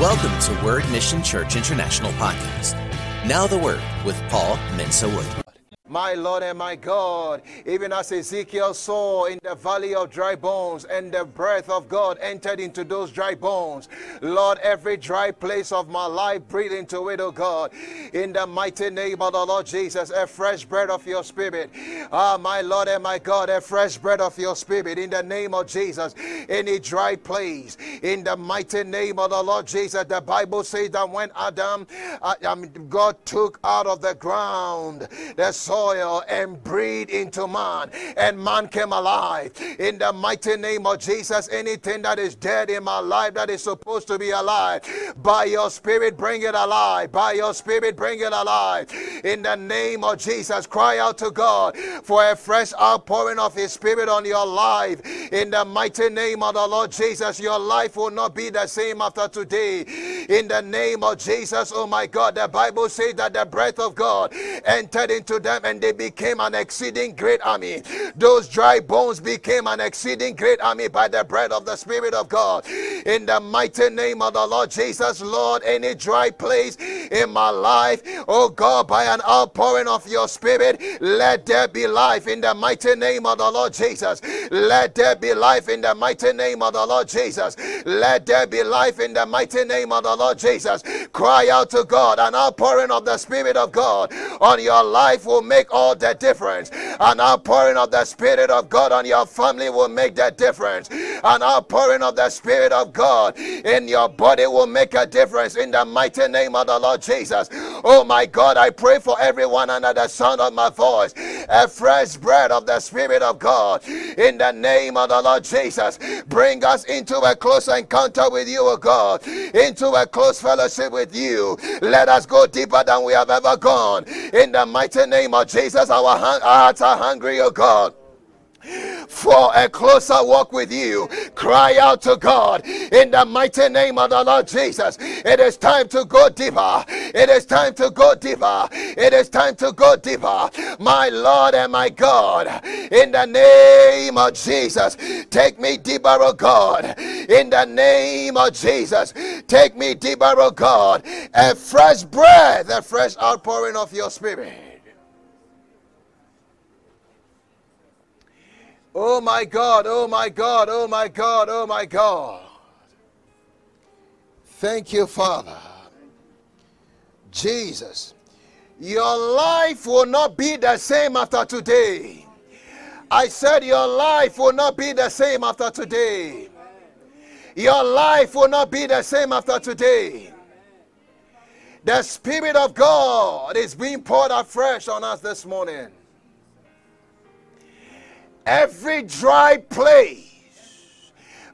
Welcome to Word Mission Church International Podcast. Now the Word with Paul Mensa Wood. My Lord and my God, even as Ezekiel saw in the valley of dry bones, and the breath of God entered into those dry bones. Lord, every dry place of my life, breathe into it, oh God. In the mighty name of the Lord Jesus, a fresh breath of your spirit. Ah, my Lord and my God, a fresh breath of your spirit. In the name of Jesus, any dry place, in the mighty name of the Lord Jesus, the Bible says that when Adam, uh, um, God took out of the ground the soil and breathed into man, and man came alive. In the mighty name of Jesus, anything that is dead in my life that is supposed to be alive, by your spirit, bring it alive. By your spirit, bring it alive. In the name of Jesus, cry out to God for a fresh outpouring of His Spirit on your life. In the mighty name of the Lord Jesus, your life will not be the same after today. In the name of Jesus, oh my God, the Bible says that the breath of God entered into them and they became an exceeding great army. Those dry bones became an exceeding great army by the breath of the Spirit of God. In the mighty name of the Lord Jesus, Lord, any dry place in my life, oh God, by an outpouring of your Spirit, let there be life in the mighty name of the Lord Jesus. Let there be life in the mighty name of the Lord Jesus. Let there be life in the mighty name of the Lord Jesus. Cry out to God, an outpouring of the Spirit of God on your life will make all the difference. An outpouring of the Spirit of God on your family will make the difference. An outpouring of the Spirit of God in your body will make a difference in the mighty name of the Lord Jesus. Oh my God, I pray for everyone under the sound of my voice. A fresh breath of the Spirit of God in the name of the Lord Jesus. Bring us into a close encounter with you, O God, into a close fellowship with you. Let us go deeper than we have ever gone. In the mighty name of Jesus, our hearts are hungry, O God for a closer walk with you. Cry out to God in the mighty name of the Lord Jesus. It is time to go deeper. It is time to go deeper. It is time to go deeper. My Lord and my God, in the name of Jesus, take me deeper, oh God. In the name of Jesus, take me deeper, oh God. A fresh breath, a fresh outpouring of your spirit. Oh my God, oh my God, oh my God, oh my God. Thank you, Father. Jesus, your life will not be the same after today. I said, Your life will not be the same after today. Your life will not be the same after today. The Spirit of God is being poured afresh on us this morning. Every dry place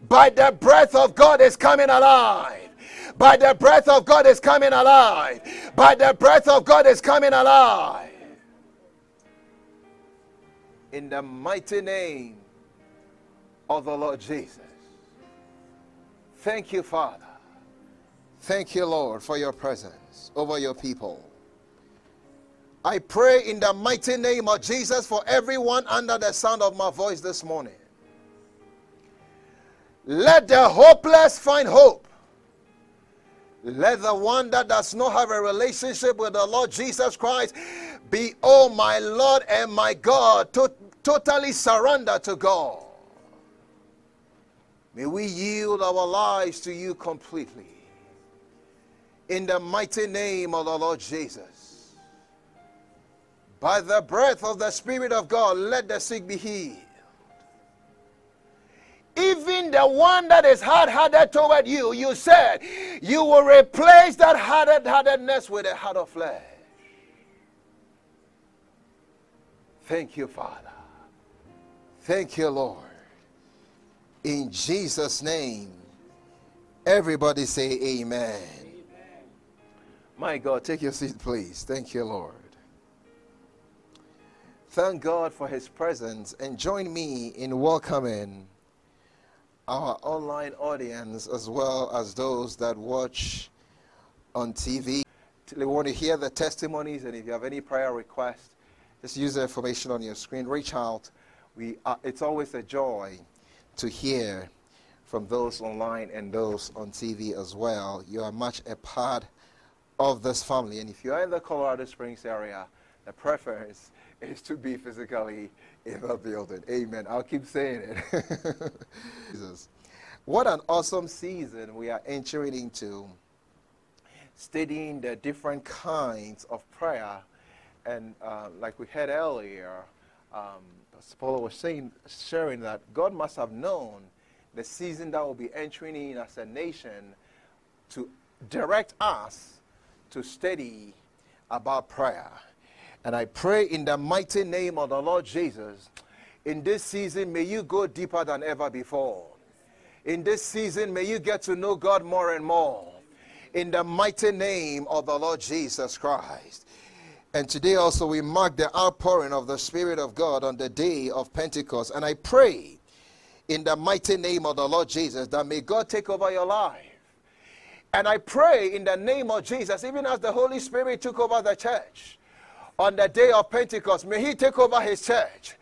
by the breath of God is coming alive. By the breath of God is coming alive. By the breath of God is coming alive. In the mighty name of the Lord Jesus. Thank you, Father. Thank you, Lord, for your presence over your people. I pray in the mighty name of Jesus for everyone under the sound of my voice this morning. Let the hopeless find hope. Let the one that does not have a relationship with the Lord Jesus Christ be, oh my Lord and my God, to, totally surrender to God. May we yield our lives to you completely. In the mighty name of the Lord Jesus. By the breath of the Spirit of God, let the sick be healed. Even the one that is hard hearted toward you, you said you will replace that hard heartedness with a heart of flesh. Thank you, Father. Thank you, Lord. In Jesus' name, everybody say amen. My God, take your seat, please. Thank you, Lord. Thank God for His presence and join me in welcoming our online audience as well as those that watch on TV. They want to hear the testimonies, and if you have any prayer requests, just use the information on your screen. Reach out. We are, it's always a joy to hear from those online and those on TV as well. You are much a part of this family. And if you are in the Colorado Springs area, the preference is to be physically in the building. Amen. I'll keep saying it. Jesus. What an awesome season we are entering into, studying the different kinds of prayer. And uh, like we had earlier, um, Paul was saying, sharing that God must have known the season that we'll be entering in as a nation to direct us to study about prayer. And I pray in the mighty name of the Lord Jesus, in this season, may you go deeper than ever before. In this season, may you get to know God more and more. In the mighty name of the Lord Jesus Christ. And today also we mark the outpouring of the Spirit of God on the day of Pentecost. And I pray in the mighty name of the Lord Jesus that may God take over your life. And I pray in the name of Jesus, even as the Holy Spirit took over the church on the day of Pentecost, may He take over His church.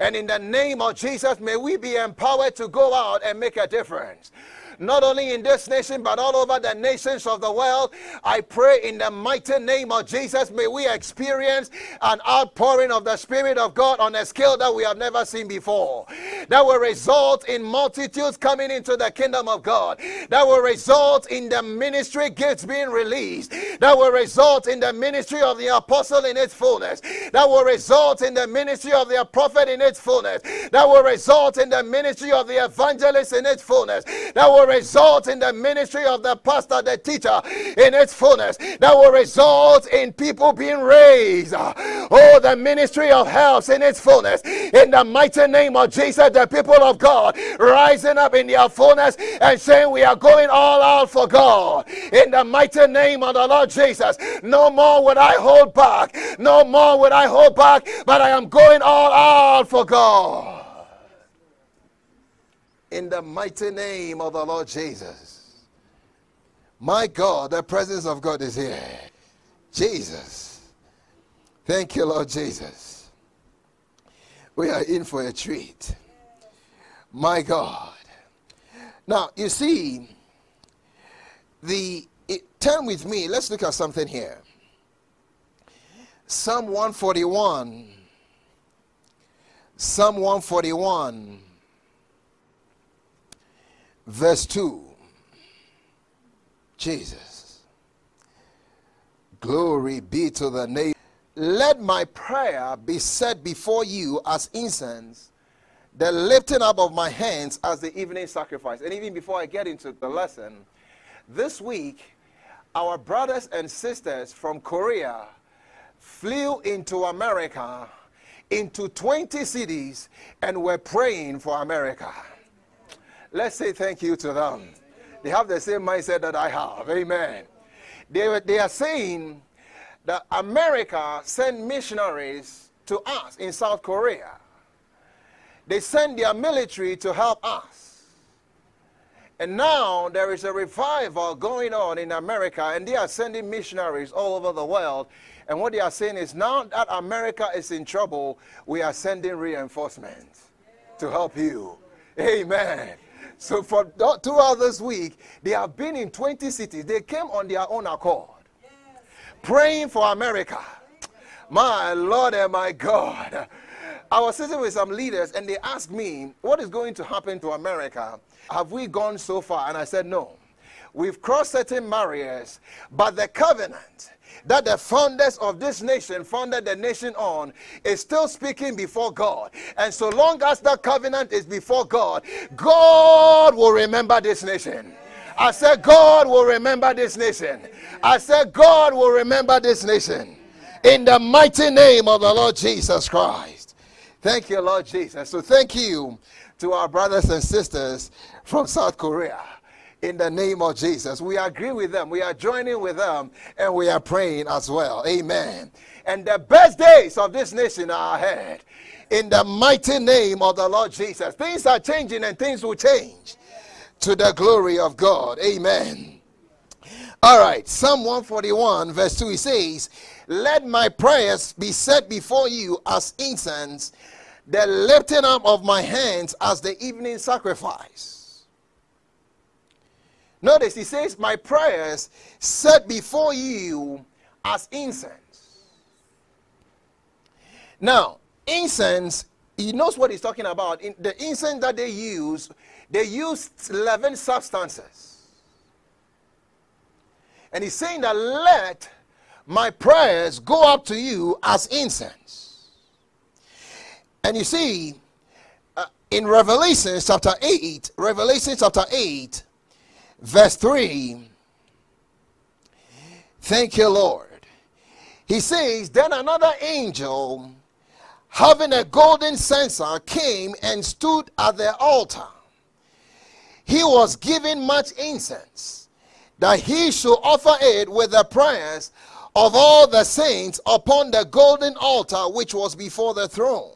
And in the name of Jesus, may we be empowered to go out and make a difference not only in this nation, but all over the nations of the world. I pray in the mighty name of Jesus, may we experience an outpouring of the Spirit of God on a scale that we have never seen before. That will result in multitudes coming into the kingdom of God. That will result in the ministry gifts being released. That will result in the ministry of the apostle in its fullness. That will result in the ministry of the prophet in its fullness. That will result in the ministry of the evangelist in its fullness. That will result in the ministry of the pastor, the teacher in its fullness. That will result in people being raised. Oh, the ministry of health in its fullness. In the mighty name of Jesus, the people of God rising up in their fullness and saying, We are going all out for God. In the mighty name of the Lord Jesus, no more would I hold back. No more would I hold back, but I am going all out for God in the mighty name of the Lord Jesus. My God, the presence of God is here. Jesus. Thank you, Lord Jesus. We are in for a treat. My God. Now, you see, the it, turn with me. Let's look at something here. Psalm 141. Psalm 141 Verse 2 Jesus. Glory be to the name. Let my prayer be set before you as incense, the lifting up of my hands as the evening sacrifice. And even before I get into the lesson, this week, our brothers and sisters from Korea flew into America, into 20 cities, and were praying for America. Let's say thank you to them. They have the same mindset that I have. Amen. They, they are saying that America sent missionaries to us in South Korea. They sent their military to help us. And now there is a revival going on in America, and they are sending missionaries all over the world. And what they are saying is now that America is in trouble, we are sending reinforcements to help you. Amen. So for throughout this week, they have been in 20 cities. They came on their own accord, praying for America. My Lord and my God. I was sitting with some leaders and they asked me, What is going to happen to America? Have we gone so far? And I said, No. We've crossed certain barriers, but the covenant that the founders of this nation founded the nation on is still speaking before God. And so long as that covenant is before God, God will remember this nation. I said, God will remember this nation. I said, God will remember this nation. In the mighty name of the Lord Jesus Christ. Thank you, Lord Jesus. So thank you to our brothers and sisters from South Korea in the name of Jesus. We agree with them, we are joining with them, and we are praying as well. Amen. And the best days of this nation are ahead. In the mighty name of the Lord Jesus. Things are changing and things will change to the glory of God. Amen. All right, Psalm 141, verse 2, he says, Let my prayers be set before you as incense, the lifting up of my hands as the evening sacrifice. Notice he says, My prayers set before you as incense. Now, incense, he knows what he's talking about. In the incense that they use, they use 11 substances. And he's saying that let my prayers go up to you as incense. And you see, uh, in Revelation chapter 8, Revelation chapter 8, verse 3, thank you, Lord. He says, Then another angel, having a golden censer, came and stood at the altar. He was given much incense, that he should offer it with the prayers of all the saints upon the golden altar which was before the throne.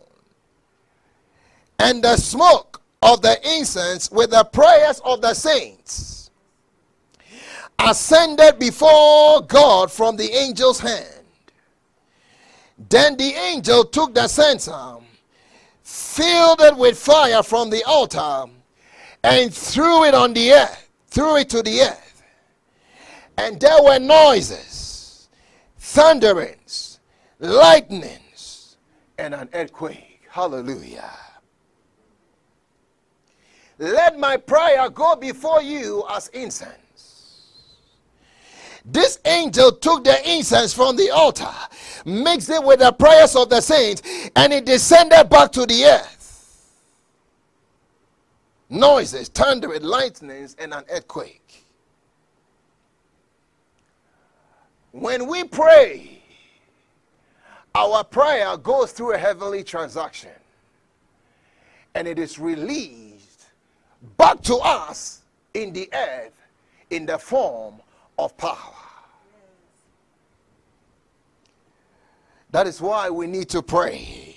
And the smoke of the incense with the prayers of the saints ascended before God from the angel's hand. Then the angel took the censer, filled it with fire from the altar, and threw it on the earth, threw it to the earth. And there were noises, thunderings, lightnings, and an earthquake. Hallelujah. Let my prayer go before you as incense. This angel took the incense from the altar, mixed it with the prayers of the saints, and it descended back to the earth. Noises, thunder, lightnings, and an earthquake. When we pray, our prayer goes through a heavenly transaction and it is released back to us in the earth in the form of power. That is why we need to pray.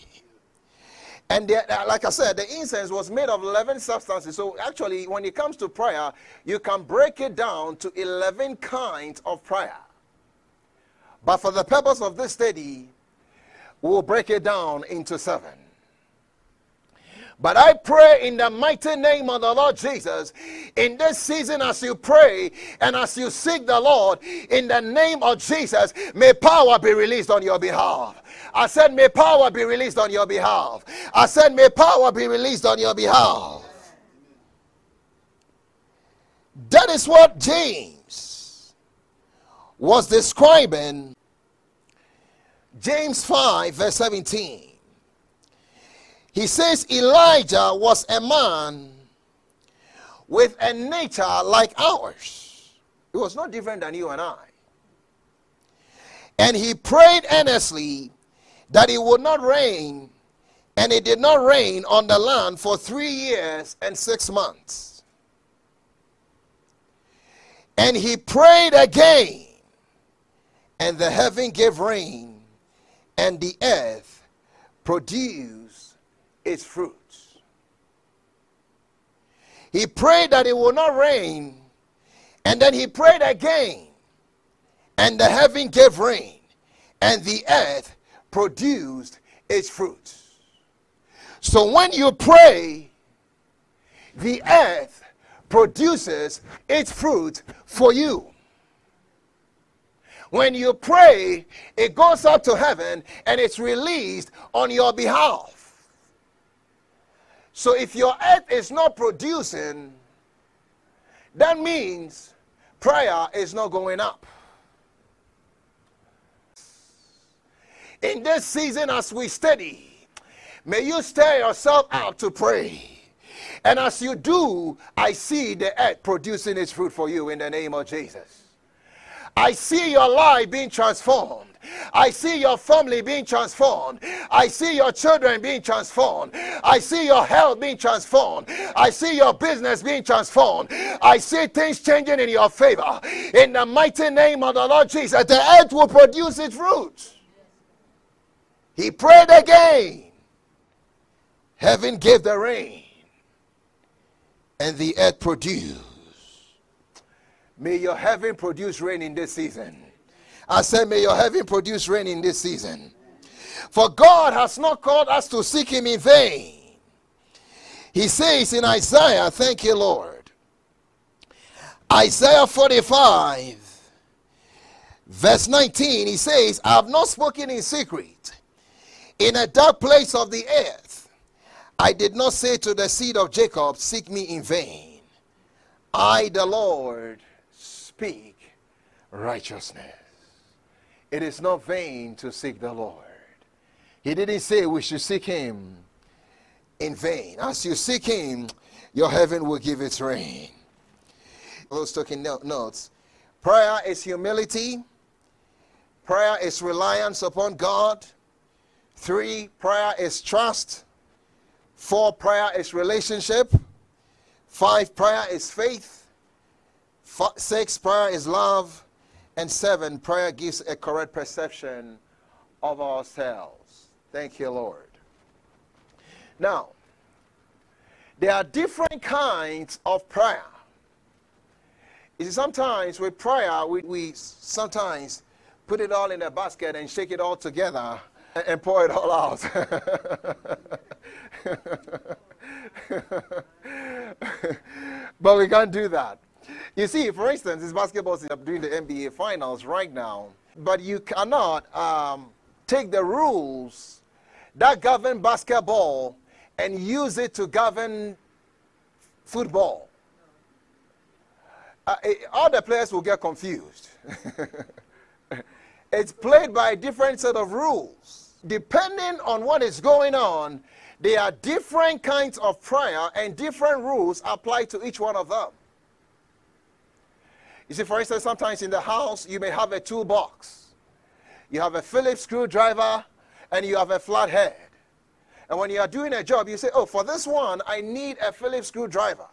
And uh, like I said, the incense was made of 11 substances. So actually, when it comes to prayer, you can break it down to 11 kinds of prayer. But for the purpose of this study, we'll break it down into seven. But I pray in the mighty name of the Lord Jesus, in this season, as you pray and as you seek the Lord, in the name of Jesus, may power be released on your behalf. I said, may power be released on your behalf. I said, may power be released on your behalf. That is what James was describing. James 5, verse 17. He says Elijah was a man with a nature like ours. He was not different than you and I. And he prayed earnestly that it would not rain, and it did not rain on the land for three years and six months. And he prayed again, and the heaven gave rain, and the earth produced its fruits. He prayed that it will not rain, and then he prayed again, and the heaven gave rain, and the earth produced its fruits. So when you pray, the earth produces its fruit for you. When you pray, it goes up to heaven and it's released on your behalf. So if your earth is not producing, that means prayer is not going up. In this season, as we study, may you stir yourself out to pray. And as you do, I see the earth producing its fruit for you in the name of Jesus. I see your life being transformed. I see your family being transformed. I see your children being transformed. I see your health being transformed. I see your business being transformed. I see things changing in your favor. In the mighty name of the Lord Jesus, the earth will produce its fruit. He prayed again. Heaven gave the rain, and the earth produced. May your heaven produce rain in this season. I said, May your heaven produce rain in this season. For God has not called us to seek Him in vain. He says in Isaiah, Thank you, Lord. Isaiah 45, verse 19, he says, I have not spoken in secret in a dark place of the earth. I did not say to the seed of Jacob, Seek me in vain. I, the Lord, speak righteousness. It is not vain to seek the Lord. He didn't say we should seek Him in vain. As you seek Him, your heaven will give its rain. Those taking notes. Prayer is humility. Prayer is reliance upon God. Three, prayer is trust. Four, prayer is relationship. Five, prayer is faith. Six, prayer is love. And seven, prayer gives a correct perception of ourselves. Thank you, Lord. Now, there are different kinds of prayer. You see, sometimes with prayer, we, we sometimes put it all in a basket and shake it all together and, and pour it all out. but we can't do that. You see, for instance, this basketball is doing the NBA finals right now, but you cannot um, take the rules that govern basketball and use it to govern football. Uh, all the players will get confused. it's played by a different set of rules. Depending on what is going on, there are different kinds of prayer and different rules apply to each one of them. You see, for instance, sometimes in the house, you may have a toolbox. You have a Phillips screwdriver and you have a flathead. And when you are doing a job, you say, oh, for this one, I need a Phillips screwdriver.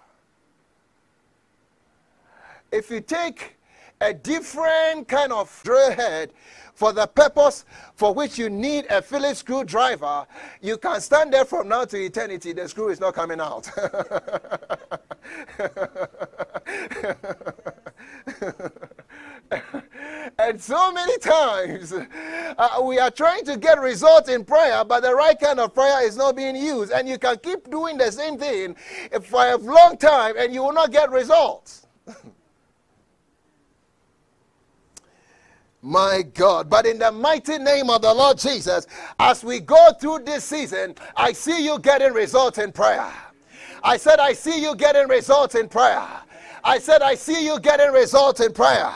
If you take a different kind of drill head for the purpose for which you need a Phillips screwdriver, you can stand there from now to eternity. The screw is not coming out. and so many times uh, we are trying to get results in prayer, but the right kind of prayer is not being used. And you can keep doing the same thing for a long time and you will not get results. My God. But in the mighty name of the Lord Jesus, as we go through this season, I see you getting results in prayer. I said, I see you getting results in prayer. I said, I see you getting results in prayer.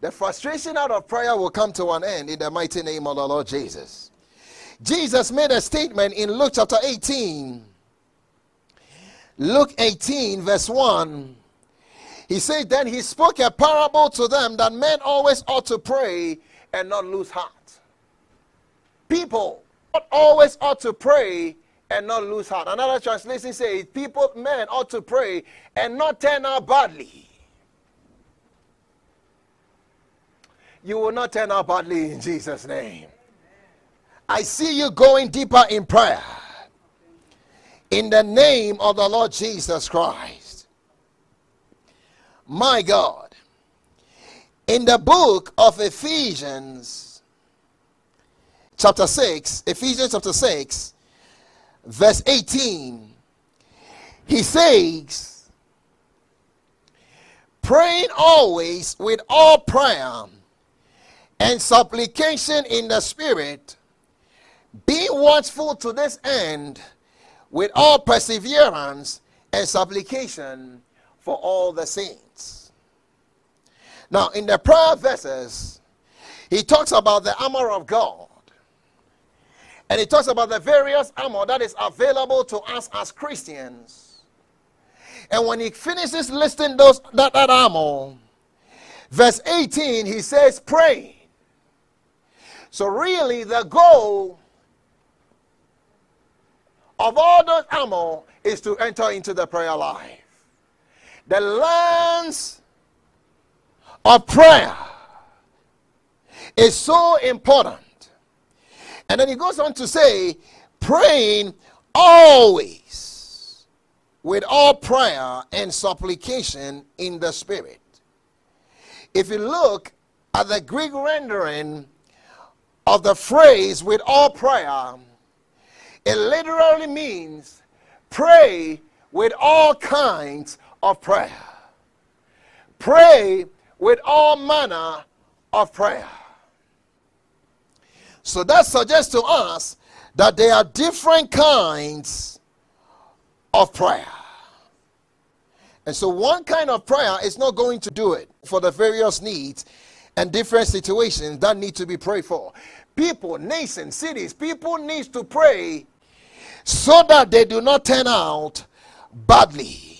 The frustration out of prayer will come to an end in the mighty name of the Lord Jesus. Jesus made a statement in Luke chapter 18. Luke 18, verse 1. He said, Then he spoke a parable to them that men always ought to pray and not lose heart. People always ought to pray and not lose heart. Another translation says, People, men ought to pray and not turn out badly. You will not turn out badly in Jesus' name. I see you going deeper in prayer. In the name of the Lord Jesus Christ. My God. In the book of Ephesians, chapter 6, Ephesians chapter 6, verse 18, he says, praying always with all prayer and supplication in the Spirit, being watchful to this end with all perseverance and supplication for all the saints. Now, in the prayer verses, he talks about the armor of God. And he talks about the various armor that is available to us as Christians. And when he finishes listing those that, that armor, verse 18, he says, pray so, really, the goal of all those ammo is to enter into the prayer life. The lens of prayer is so important. And then he goes on to say, praying always with all prayer and supplication in the Spirit. If you look at the Greek rendering of the phrase with all prayer, it literally means pray with all kinds of prayer. Pray with all manner of prayer. So that suggests to us that there are different kinds of prayer. And so one kind of prayer is not going to do it for the various needs and different situations that need to be prayed for. People, nations, cities, people need to pray so that they do not turn out badly.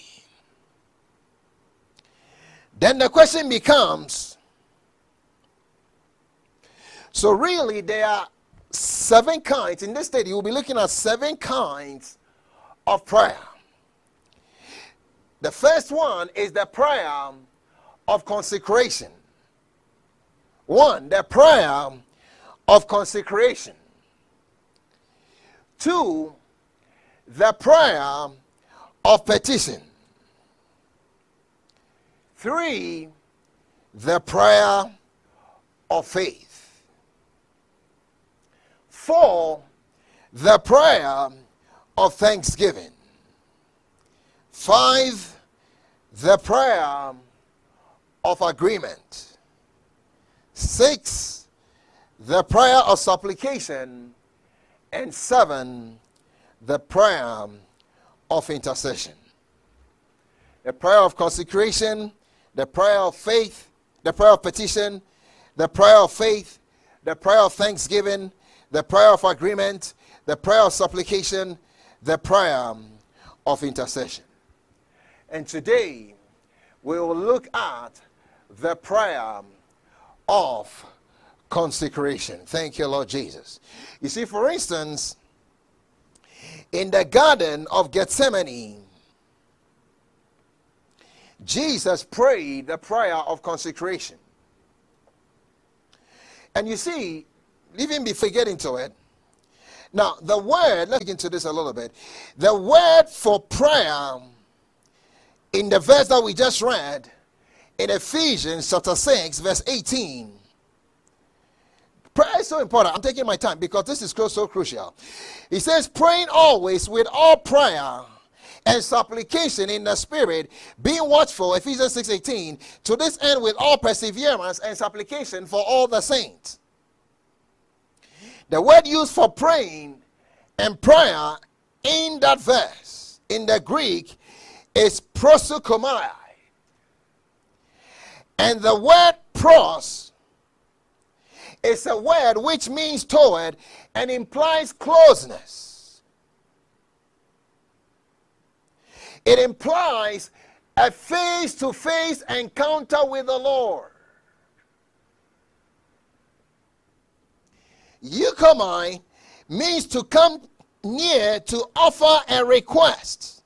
Then the question becomes so, really, there are seven kinds. In this study, we'll be looking at seven kinds of prayer. The first one is the prayer of consecration. One, the prayer of consecration. Two, the prayer of petition. Three, the prayer of faith. Four, the prayer of thanksgiving. Five, the prayer of agreement. Six, the prayer of supplication. And seven, the prayer of intercession. The prayer of consecration, the prayer of faith, the prayer of petition, the prayer of faith, the prayer of thanksgiving, the prayer of agreement, the prayer of supplication, the prayer um, of intercession. And today we will look at the prayer of consecration. Thank you, Lord Jesus. You see, for instance, in the Garden of Gethsemane, Jesus prayed the prayer of consecration. And you see, even before getting to it, now the word, let's get into this a little bit. The word for prayer in the verse that we just read in Ephesians chapter 6, verse 18. Prayer is so important. I'm taking my time because this is so crucial. He says, praying always with all prayer and supplication in the spirit, being watchful, Ephesians 6 18, to this end with all perseverance and supplication for all the saints. The word used for praying and prayer in that verse in the Greek is proseuchomai. And the word pros is a word which means toward and implies closeness. It implies a face to face encounter with the Lord. Euchomai means to come near to offer a request.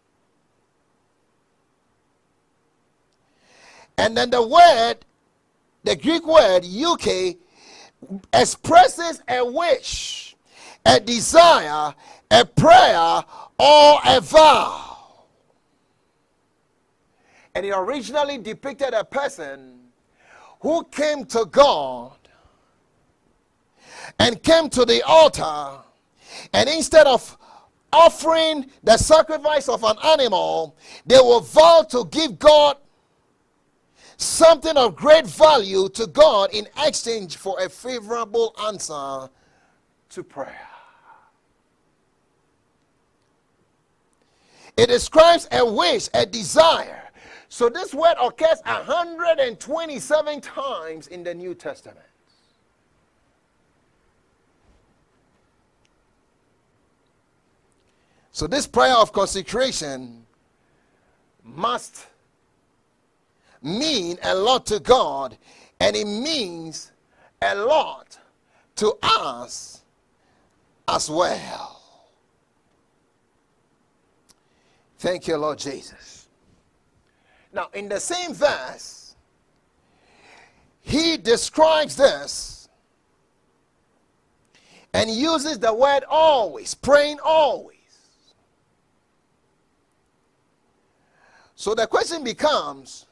And then the word, the Greek word euche, expresses a wish, a desire, a prayer, or a vow. And it originally depicted a person who came to God and came to the altar, and instead of offering the sacrifice of an animal, they will vow to give God something of great value to God in exchange for a favorable answer to prayer. It describes a wish, a desire. So this word occurs 127 times in the New Testament. So, this prayer of consecration must mean a lot to God, and it means a lot to us as well. Thank you, Lord Jesus. Now, in the same verse, he describes this and uses the word always, praying always. So the question becomes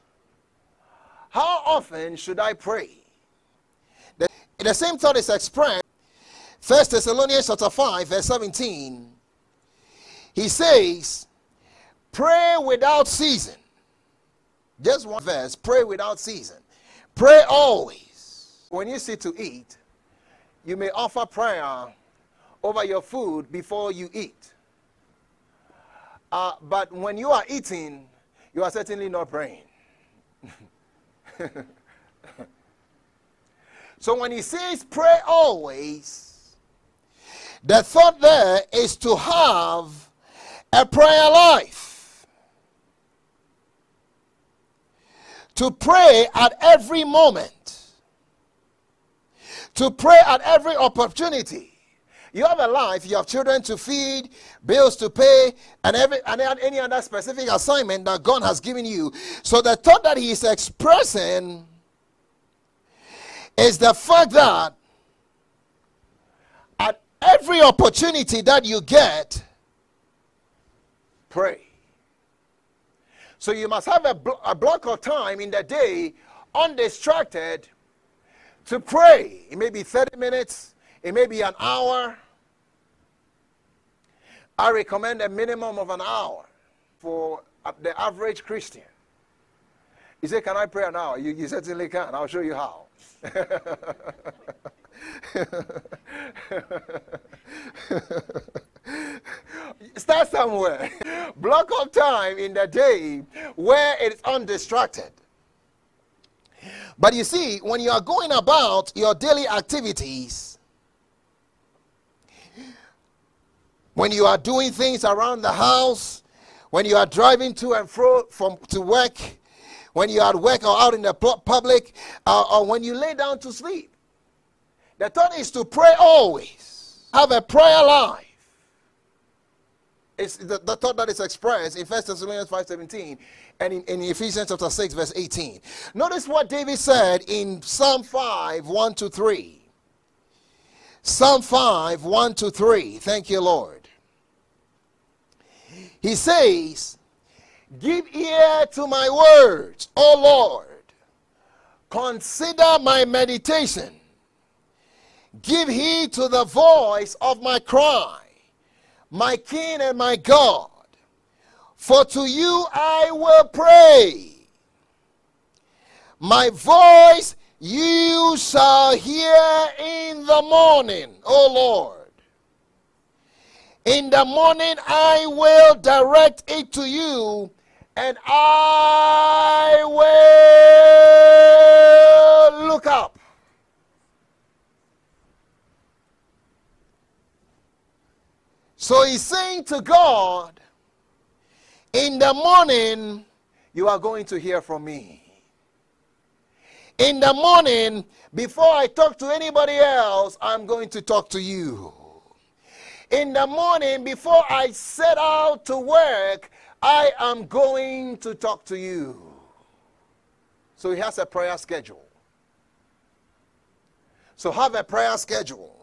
how often should I pray? The, the same thought is expressed 1 Thessalonians chapter 5 verse 17. He says, Pray without season. Just one verse. Pray without season. Pray always. When you sit to eat, you may offer prayer over your food before you eat. Uh, but when you are eating, you are certainly not praying. so when he says pray always, the thought there is to have a prayer life. To pray at every moment. To pray at every opportunity. You have a life, you have children to feed, bills to pay, and every and any other specific assignment that God has given you. So the thought that he is expressing is the fact that at every opportunity that you get, pray. So you must have a, blo- a block of time in the day, undistracted, to pray. It may be 30 minutes, it may be an hour, I recommend a minimum of an hour for uh, the average Christian. He said, Can I pray an hour? You, you certainly can. I'll show you how. Start somewhere. Block of time in the day where it's undistracted. But you see, when you are going about your daily activities, when you are doing things around the house, when you are driving to and fro from to work, when you are at work or out in the public, uh, or when you lay down to sleep. The thought is to pray always. Have a prayer life. It's the, the thought that is expressed in 1 Thessalonians 5.17 and in, in Ephesians chapter 6 verse 18. Notice what David said in Psalm 5, 1 to 3. Psalm 5, 1 to 3. Thank you, Lord. He says, Give ear to my words, O Lord. Consider my meditation. Give heed to the voice of my cry, my King and my God. For to you I will pray. My voice you shall hear in the morning, O Lord. In the morning I will direct it to you, and I will look up. So he's saying to God, In the morning, you are going to hear from me. In the morning, before I talk to anybody else, I'm going to talk to you in the morning before I set out to work, I am going to talk to you. So he has a prayer schedule. So have a prayer schedule.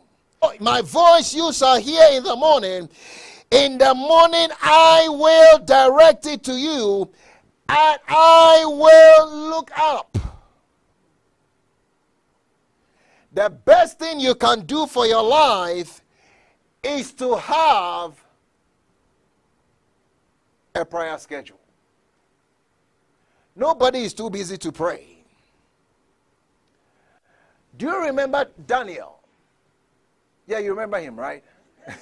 My voice you shall hear in the morning. In the morning I will direct it to you, and I will look up. The best thing you can do for your life is to have a prayer schedule. Nobody is too busy to pray. Do you remember Daniel? Yeah, you remember him, right?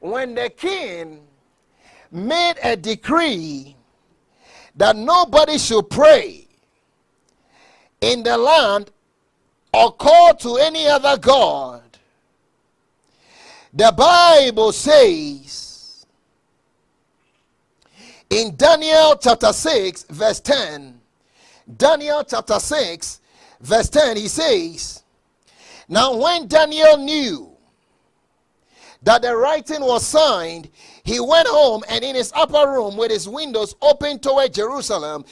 when the king made a decree that nobody should pray in the land or call to any other God, the Bible says in Daniel chapter 6, verse 10, Daniel chapter 6, verse 10, he says, Now when Daniel knew that the writing was signed, he went home and in his upper room with his windows open toward Jerusalem,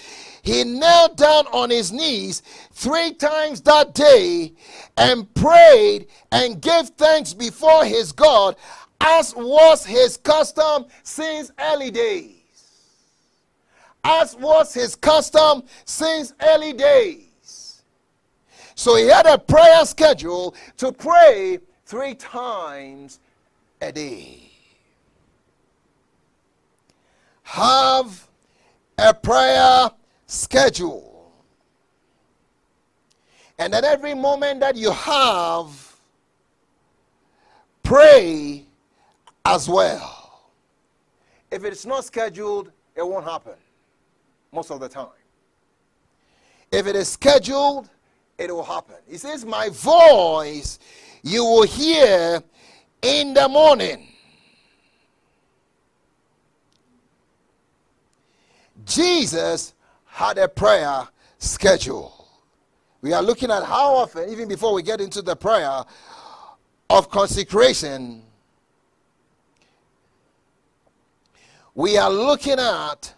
he knelt down on his knees three times that day and prayed and gave thanks before his God, as was his custom since early days. As was his custom since early days. So he had a prayer schedule to pray three times a day. have a prayer schedule. And at every moment that you have, pray as well. If it's not scheduled, it won't happen most of the time. If it is scheduled, It will happen. he says, My voice you will hear in the morning. Jesus had a prayer schedule. We are looking at how often, even before we get into the prayer of consecration, we are looking at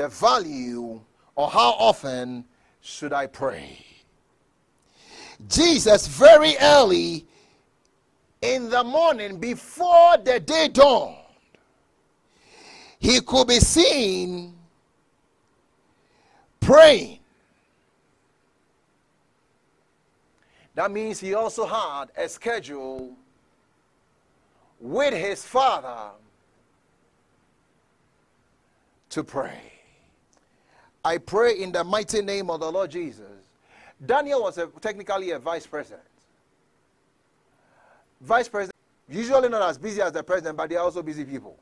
the value or how often should I pray. Jesus, very early in the morning, before the day dawned, he could be seen praying. That means he also had a schedule with his father to pray. I pray in the mighty name of the Lord Jesus. Daniel was a, technically a vice president. Vice president, usually not as busy as the president, but they are also busy people.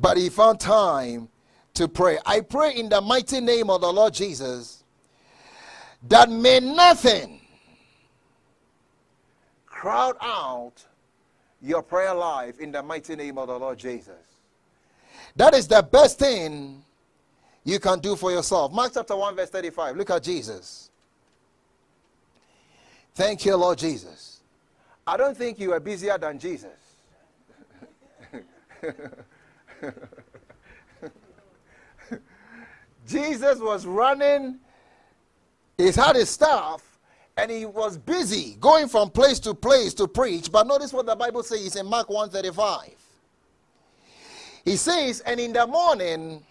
but he found time to pray. I pray in the mighty name of the Lord Jesus that may nothing Crowd out your prayer life in the mighty name of the Lord Jesus. That is the best thing you can do for yourself. Mark chapter 1 verse 35. Look at Jesus. Thank you, Lord Jesus. I don't think you are busier than Jesus. Jesus was running, he had his staff and he was busy going from place to place to preach. But notice what the Bible says in Mark 135. He says, And in the morning,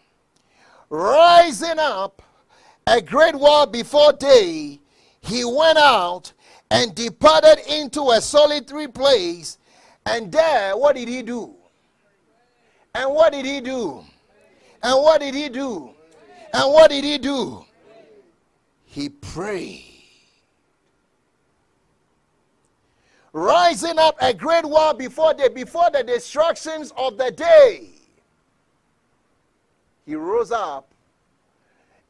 rising up a great while before day, he went out and departed into a solitary place. And there, what did he do? And what did he do? And what did he do? And what did he do? He prayed. Rising up a great while before day, before the distractions of the day, he rose up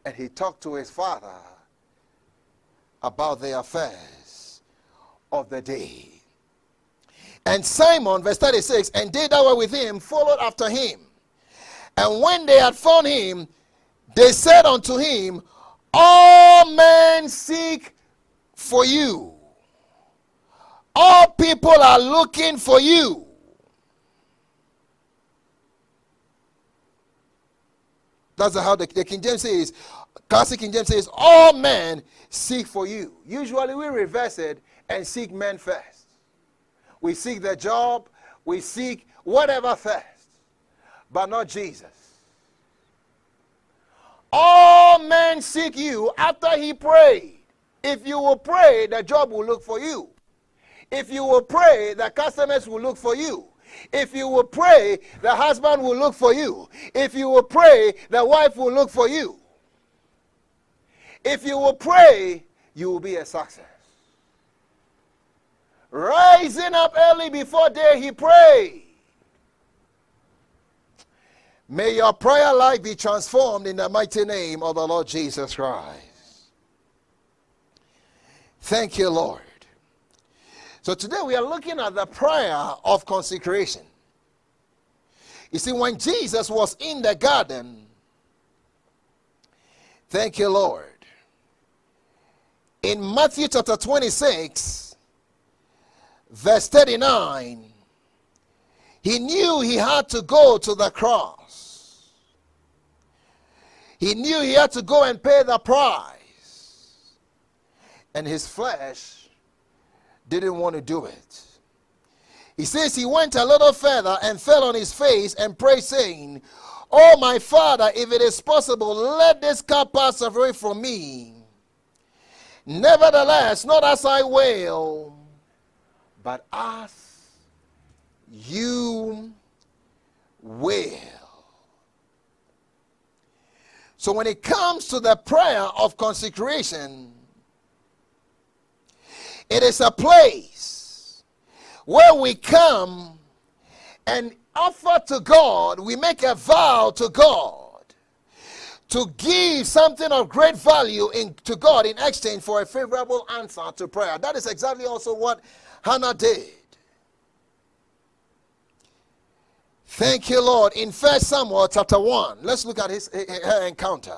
and he talked to his father about the affairs of the day. And Simon, verse 36, and they that were with him followed after him. And when they had found him, they said unto him, All men seek for you. All people are looking for you. That's how the, the King James says, classic King James says, All men seek for you. Usually we reverse it and seek men first. We seek the job, we seek whatever first, but not Jesus. All men seek you after he prayed. If you will pray, the job will look for you. If you will pray, the customers will look for you. If you will pray, the husband will look for you. If you will pray, the wife will look for you. If you will pray, you will be a success. Rising up early before day, he prayed. May your prayer life be transformed in the mighty name of the Lord Jesus Christ. Thank you, Lord. So today we are looking at the prayer of consecration. You see, when Jesus was in the garden, thank you, Lord. In Matthew chapter 26, verse 39, he knew he had to go to the cross. He knew he had to go and pay the price. And his flesh didn't want to do it. He says he went a little further and fell on his face and prayed, saying, Oh, my father, if it is possible, let this cup pass away from me. Nevertheless, not as I will, but as you will. So when it comes to the prayer of consecration, it is a place where we come and offer to God, we make a vow to God to give something of great value in, to God in exchange for a favorable answer to prayer. That is exactly also what Hannah did. Thank you, Lord. In First Samuel chapter 1, let's look at his, her encounter.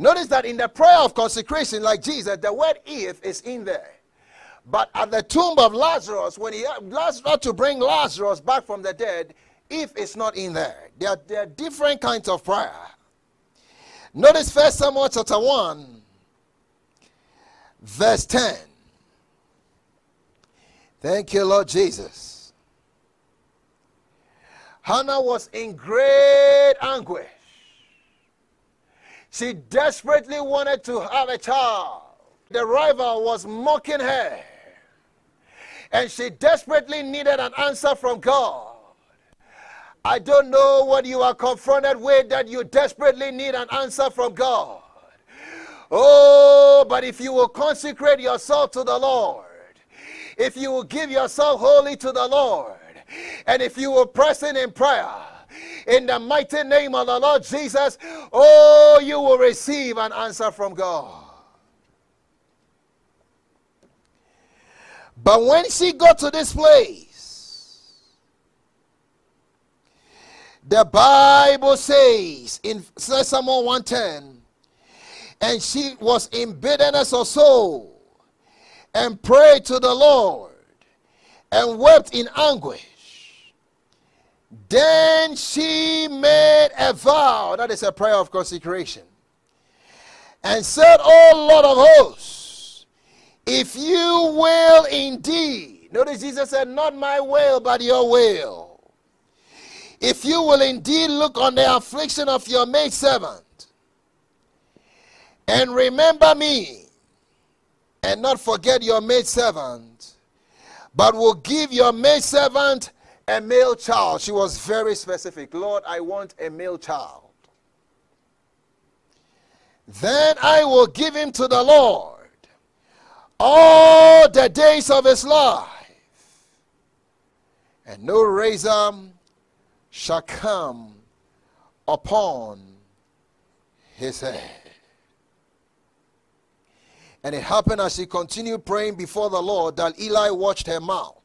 Notice that in the prayer of consecration, like Jesus, the word if is in there. But at the tomb of Lazarus, when he had to bring Lazarus back from the dead, if it's not in there. There are, there are different kinds of prayer. Notice First Samuel chapter 1, verse 10. Thank you, Lord Jesus. Hannah was in great anguish. She desperately wanted to have a child. The rival was mocking her. And she desperately needed an answer from God. I don't know what you are confronted with that you desperately need an answer from God. Oh, but if you will consecrate yourself to the Lord, if you will give yourself wholly to the Lord, and if you will press in in prayer, in the mighty name of the Lord Jesus, oh, you will receive an answer from God. But when she got to this place, The Bible says in Samuel 110, and she was in bitterness of soul and prayed to the Lord and wept in anguish. Then she made a vow, that is a prayer of consecration, and said, O Lord of hosts, if you will indeed, notice Jesus said, Not my will, but your will. If you will indeed look on the affliction of your maidservant and remember me and not forget your maidservant, but will give your maidservant a male child. She was very specific. Lord, I want a male child. Then I will give him to the Lord all the days of his life, and no razor shall come upon his head. And it happened as she continued praying before the Lord that Eli watched her mouth.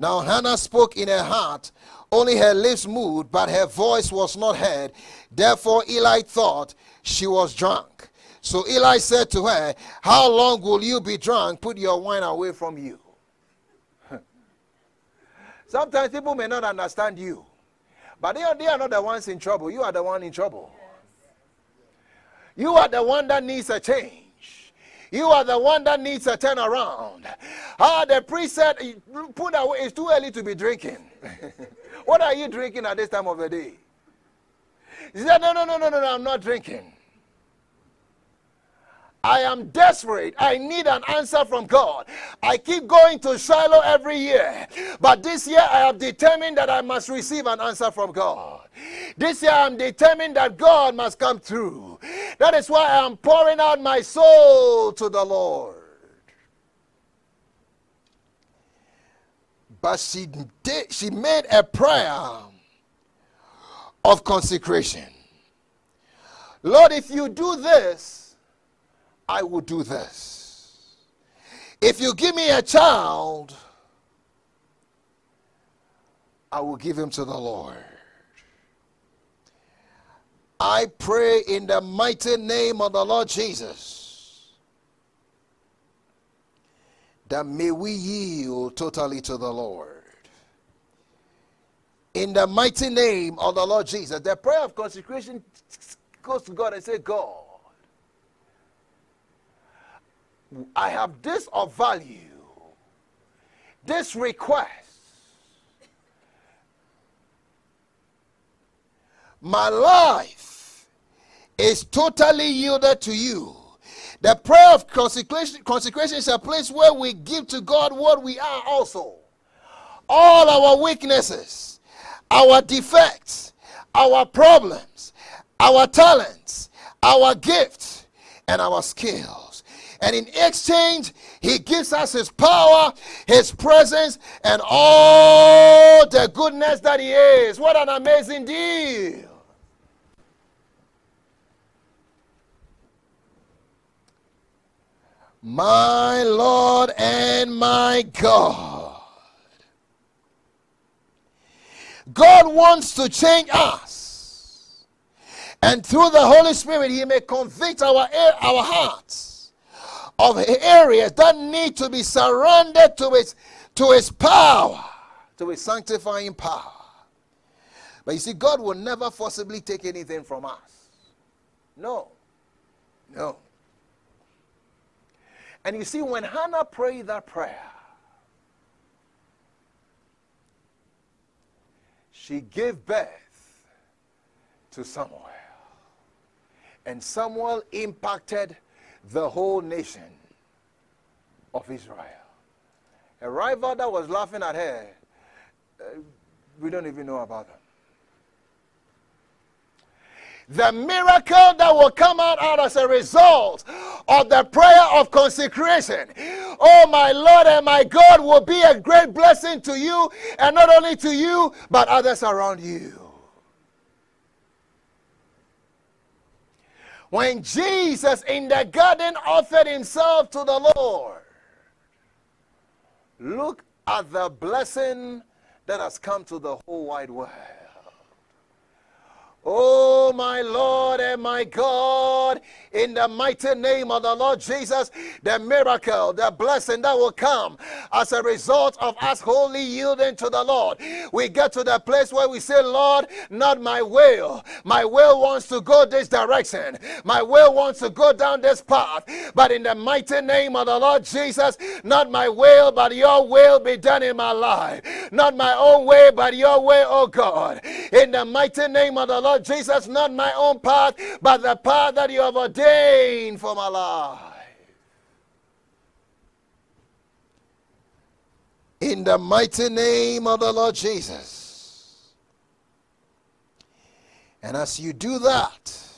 Now Hannah spoke in her heart, only her lips moved, but her voice was not heard. Therefore Eli thought she was drunk. So Eli said to her, How long will you be drunk? Put your wine away from you. Sometimes people may not understand you. But they are, they are not the ones in trouble. You are the one in trouble. You are the one that needs a change. You are the one that needs a turnaround. Ah, the priest said, put away, it's too early to be drinking. what are you drinking at this time of the day? He said, no, no, no, no, no, no, I'm not drinking. I am desperate. I need an answer from God. I keep going to Shiloh every year. But this year I have determined that I must receive an answer from God. This year I'm determined that God must come through. That is why I am pouring out my soul to the Lord. But she did she made a prayer of consecration. Lord, if you do this, I will do this. If you give me a child, I will give him to the Lord. I pray in the mighty name of the Lord Jesus that may we yield totally to the Lord. In the mighty name of the Lord Jesus, the prayer of consecration goes to God and say, God, I have this of value, this request. My life is totally yielded to you. The prayer of consecration, consecration is a place where we give to God what we are also. All our weaknesses, our defects, our problems, our talents, our gifts, and our skills. And in exchange, He gives us His power, His presence, and all the goodness that He is. What an amazing deal! My Lord and my God. God wants to change us. And through the Holy Spirit, He may convict our, our hearts of areas that need to be surrendered to His, to his power, to His sanctifying power. But you see, God will never forcibly take anything from us. No. No. And you see, when Hannah prayed that prayer, she gave birth to Samuel. And Samuel impacted the whole nation of Israel. A rival that was laughing at her, uh, we don't even know about them the miracle that will come out, as a result of the prayer of consecration. Oh, my Lord and my God will be a great blessing to you, and not only to you, but others around you. When Jesus in the garden offered himself to the Lord, look at the blessing that has come to the whole wide world. Oh, my Lord and my God, in the mighty name of the Lord Jesus, the miracle, the blessing that will come as a result of us wholly yielding to the Lord. We get to the place where we say, Lord, not my will. My will wants to go this direction. My will wants to go down this path. But in the mighty name of the Lord Jesus, not my will, but your will be done in my life. Not my own way, but your way, oh God. In the mighty name of the Lord Jesus, not my own path, but the path that you have ordained for my life. In the mighty name of the Lord Jesus. And as you do that,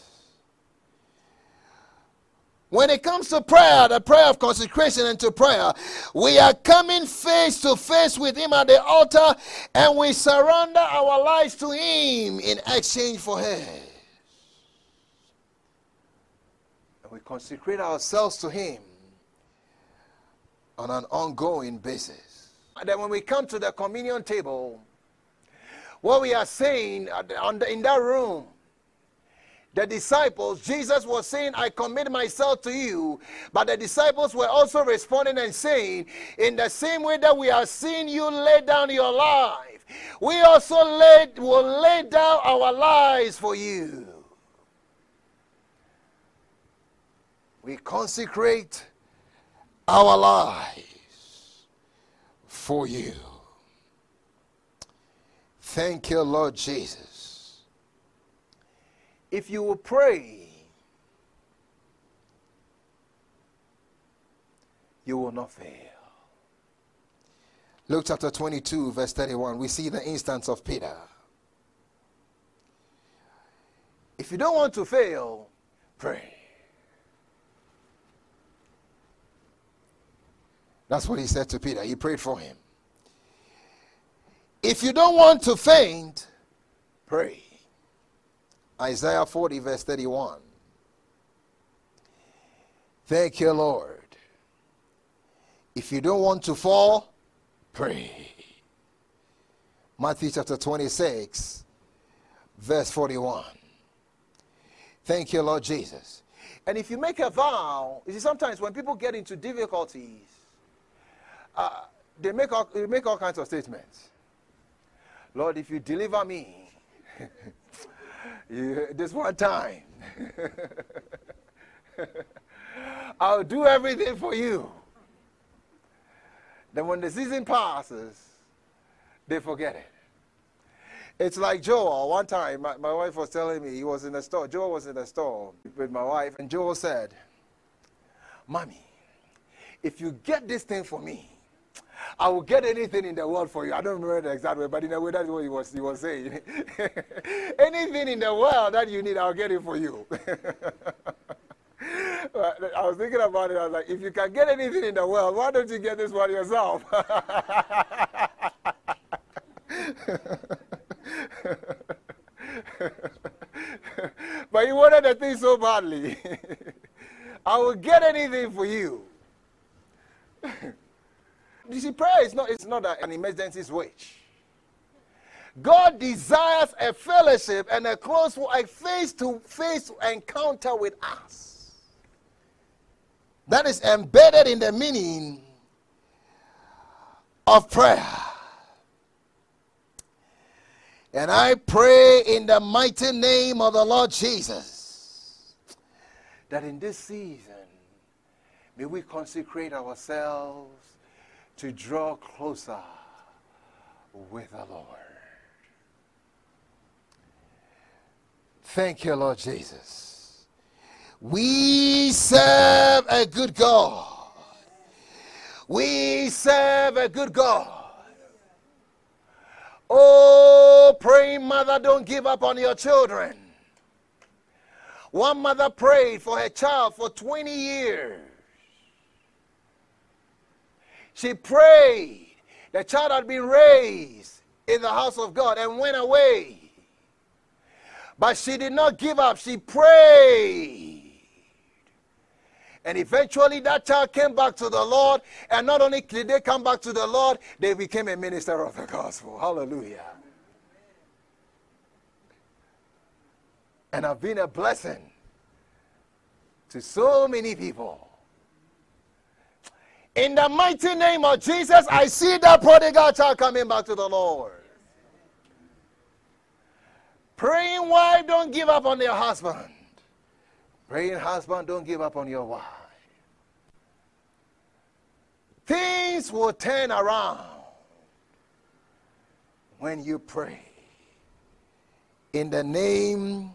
when it comes to prayer, the prayer of consecration into prayer, we are coming face to face with Him at the altar and we surrender our lives to Him in exchange for His. And we consecrate ourselves to Him on an ongoing basis. And then when we come to the communion table, what we are saying in that room the disciples, Jesus was saying, I commit myself to you. But the disciples were also responding and saying, In the same way that we are seeing you lay down your life, we also lay, will lay down our lives for you. We consecrate our lives for you. Thank you, Lord Jesus. If you will pray, you will not fail. Luke chapter 22, verse 31, we see the instance of Peter. If you don't want to fail, pray. That's what he said to Peter. He prayed for him. If you don't want to faint, pray. Isaiah 40, verse 31. Thank you, Lord. If you don't want to fall, pray. Matthew chapter 26, verse 41. Thank you, Lord Jesus. And if you make a vow, you see, sometimes when people get into difficulties, uh, they, make all, they make all kinds of statements. Lord, if you deliver me, You, this one time. I'll do everything for you. Then when the season passes, they forget it. It's like Joel. One time, my, my wife was telling me he was in the store. Joel was in the store with my wife, and Joel said, Mommy, if you get this thing for me, I will get anything in the world for you. I don't remember the exact way, but in a way, that's what he was, he was saying. anything in the world that you need, I'll get it for you. I was thinking about it. I was like, if you can get anything in the world, why don't you get this one yourself? but he wanted the thing so badly. I will get anything for you. You see, prayer is not, it's not an emergency switch. God desires a fellowship and a close, a face to face encounter with us. That is embedded in the meaning of prayer. And I pray in the mighty name of the Lord Jesus that in this season, may we consecrate ourselves to draw closer with the Lord. Thank you, Lord Jesus. We serve a good God. We serve a good God. Oh, praying mother, don't give up on your children. One mother prayed for her child for 20 years. She prayed. The child had been raised in the house of God and went away. But she did not give up. She prayed. And eventually that child came back to the Lord. And not only did they come back to the Lord, they became a minister of the gospel. Hallelujah. And have been a blessing to so many people. In the mighty name of Jesus, I see that prodigal child coming back to the Lord. Praying wife, don't give up on your husband. Praying husband, don't give up on your wife. Things will turn around when you pray. In the name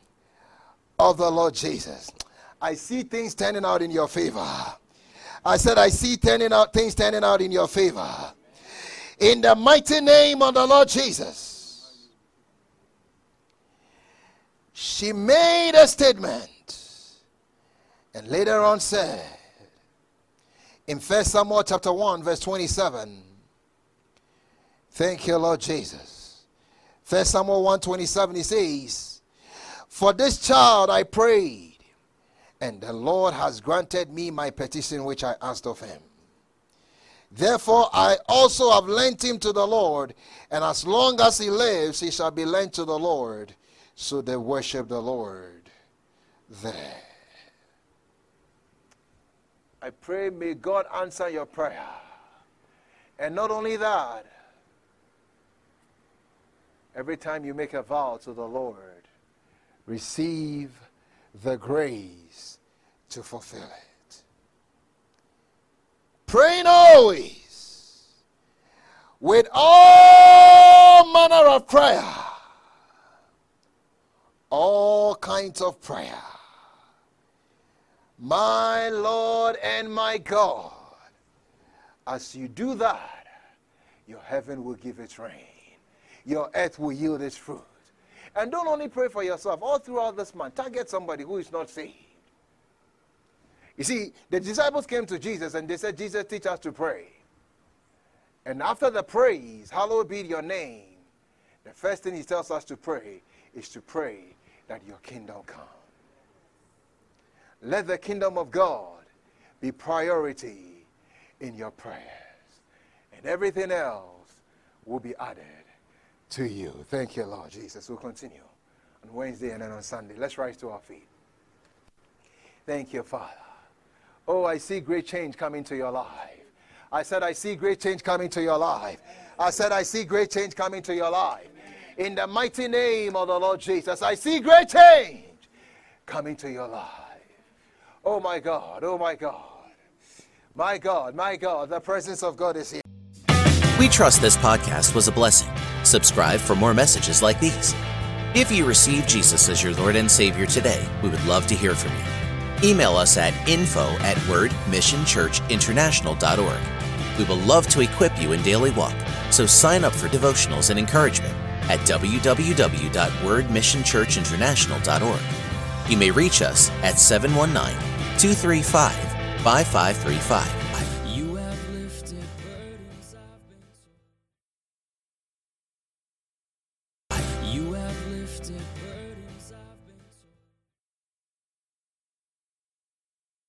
of the Lord Jesus. I see things turning out in your favor. I said, I see turning out things turning out in your favor. In the mighty name of the Lord Jesus. She made a statement and later on said in 1 Samuel chapter 1, verse 27, Thank you, Lord Jesus. 1 Samuel 1 27, he says, For this child I prayed, and the Lord has granted me my petition which I asked of him. Therefore, I also have lent him to the Lord, and as long as he lives, he shall be lent to the Lord. So they worship the Lord there. I pray, may God answer your prayer. And not only that, every time you make a vow to the Lord, receive the grace to fulfill it. Praying always with all manner of prayer, all kinds of prayer my Lord and my God. As you do that, your heaven will give its rain, your earth will yield its fruit. And don't only pray for yourself, all throughout this month, target somebody who is not saved. You see, the disciples came to Jesus and they said, Jesus, teach us to pray. And after the praise, hallowed be your name, the first thing he tells us to pray is to pray that your kingdom come. Let the kingdom of God be priority in your prayers. And everything else will be added to you. Thank you, Lord Jesus. We'll continue on Wednesday and then on Sunday. Let's rise to our feet. Thank you, Father. Oh, I see great change coming to your life. I said, I see great change coming to your life. I said, I see great change coming to your life. In the mighty name of the Lord Jesus, I see great change coming to your life. Oh my God, oh my God. My God, my God, the presence of God is here. We trust this podcast was a blessing. Subscribe for more messages like these. If you receive Jesus as your Lord and Savior today, we would love to hear from you. Email us at info at wordmissionchurchinternational.org. We will love to equip you in daily walk, so sign up for devotionals and encouragement at www.wordmissionchurchinternational.org. You may reach us at 719 235 5535.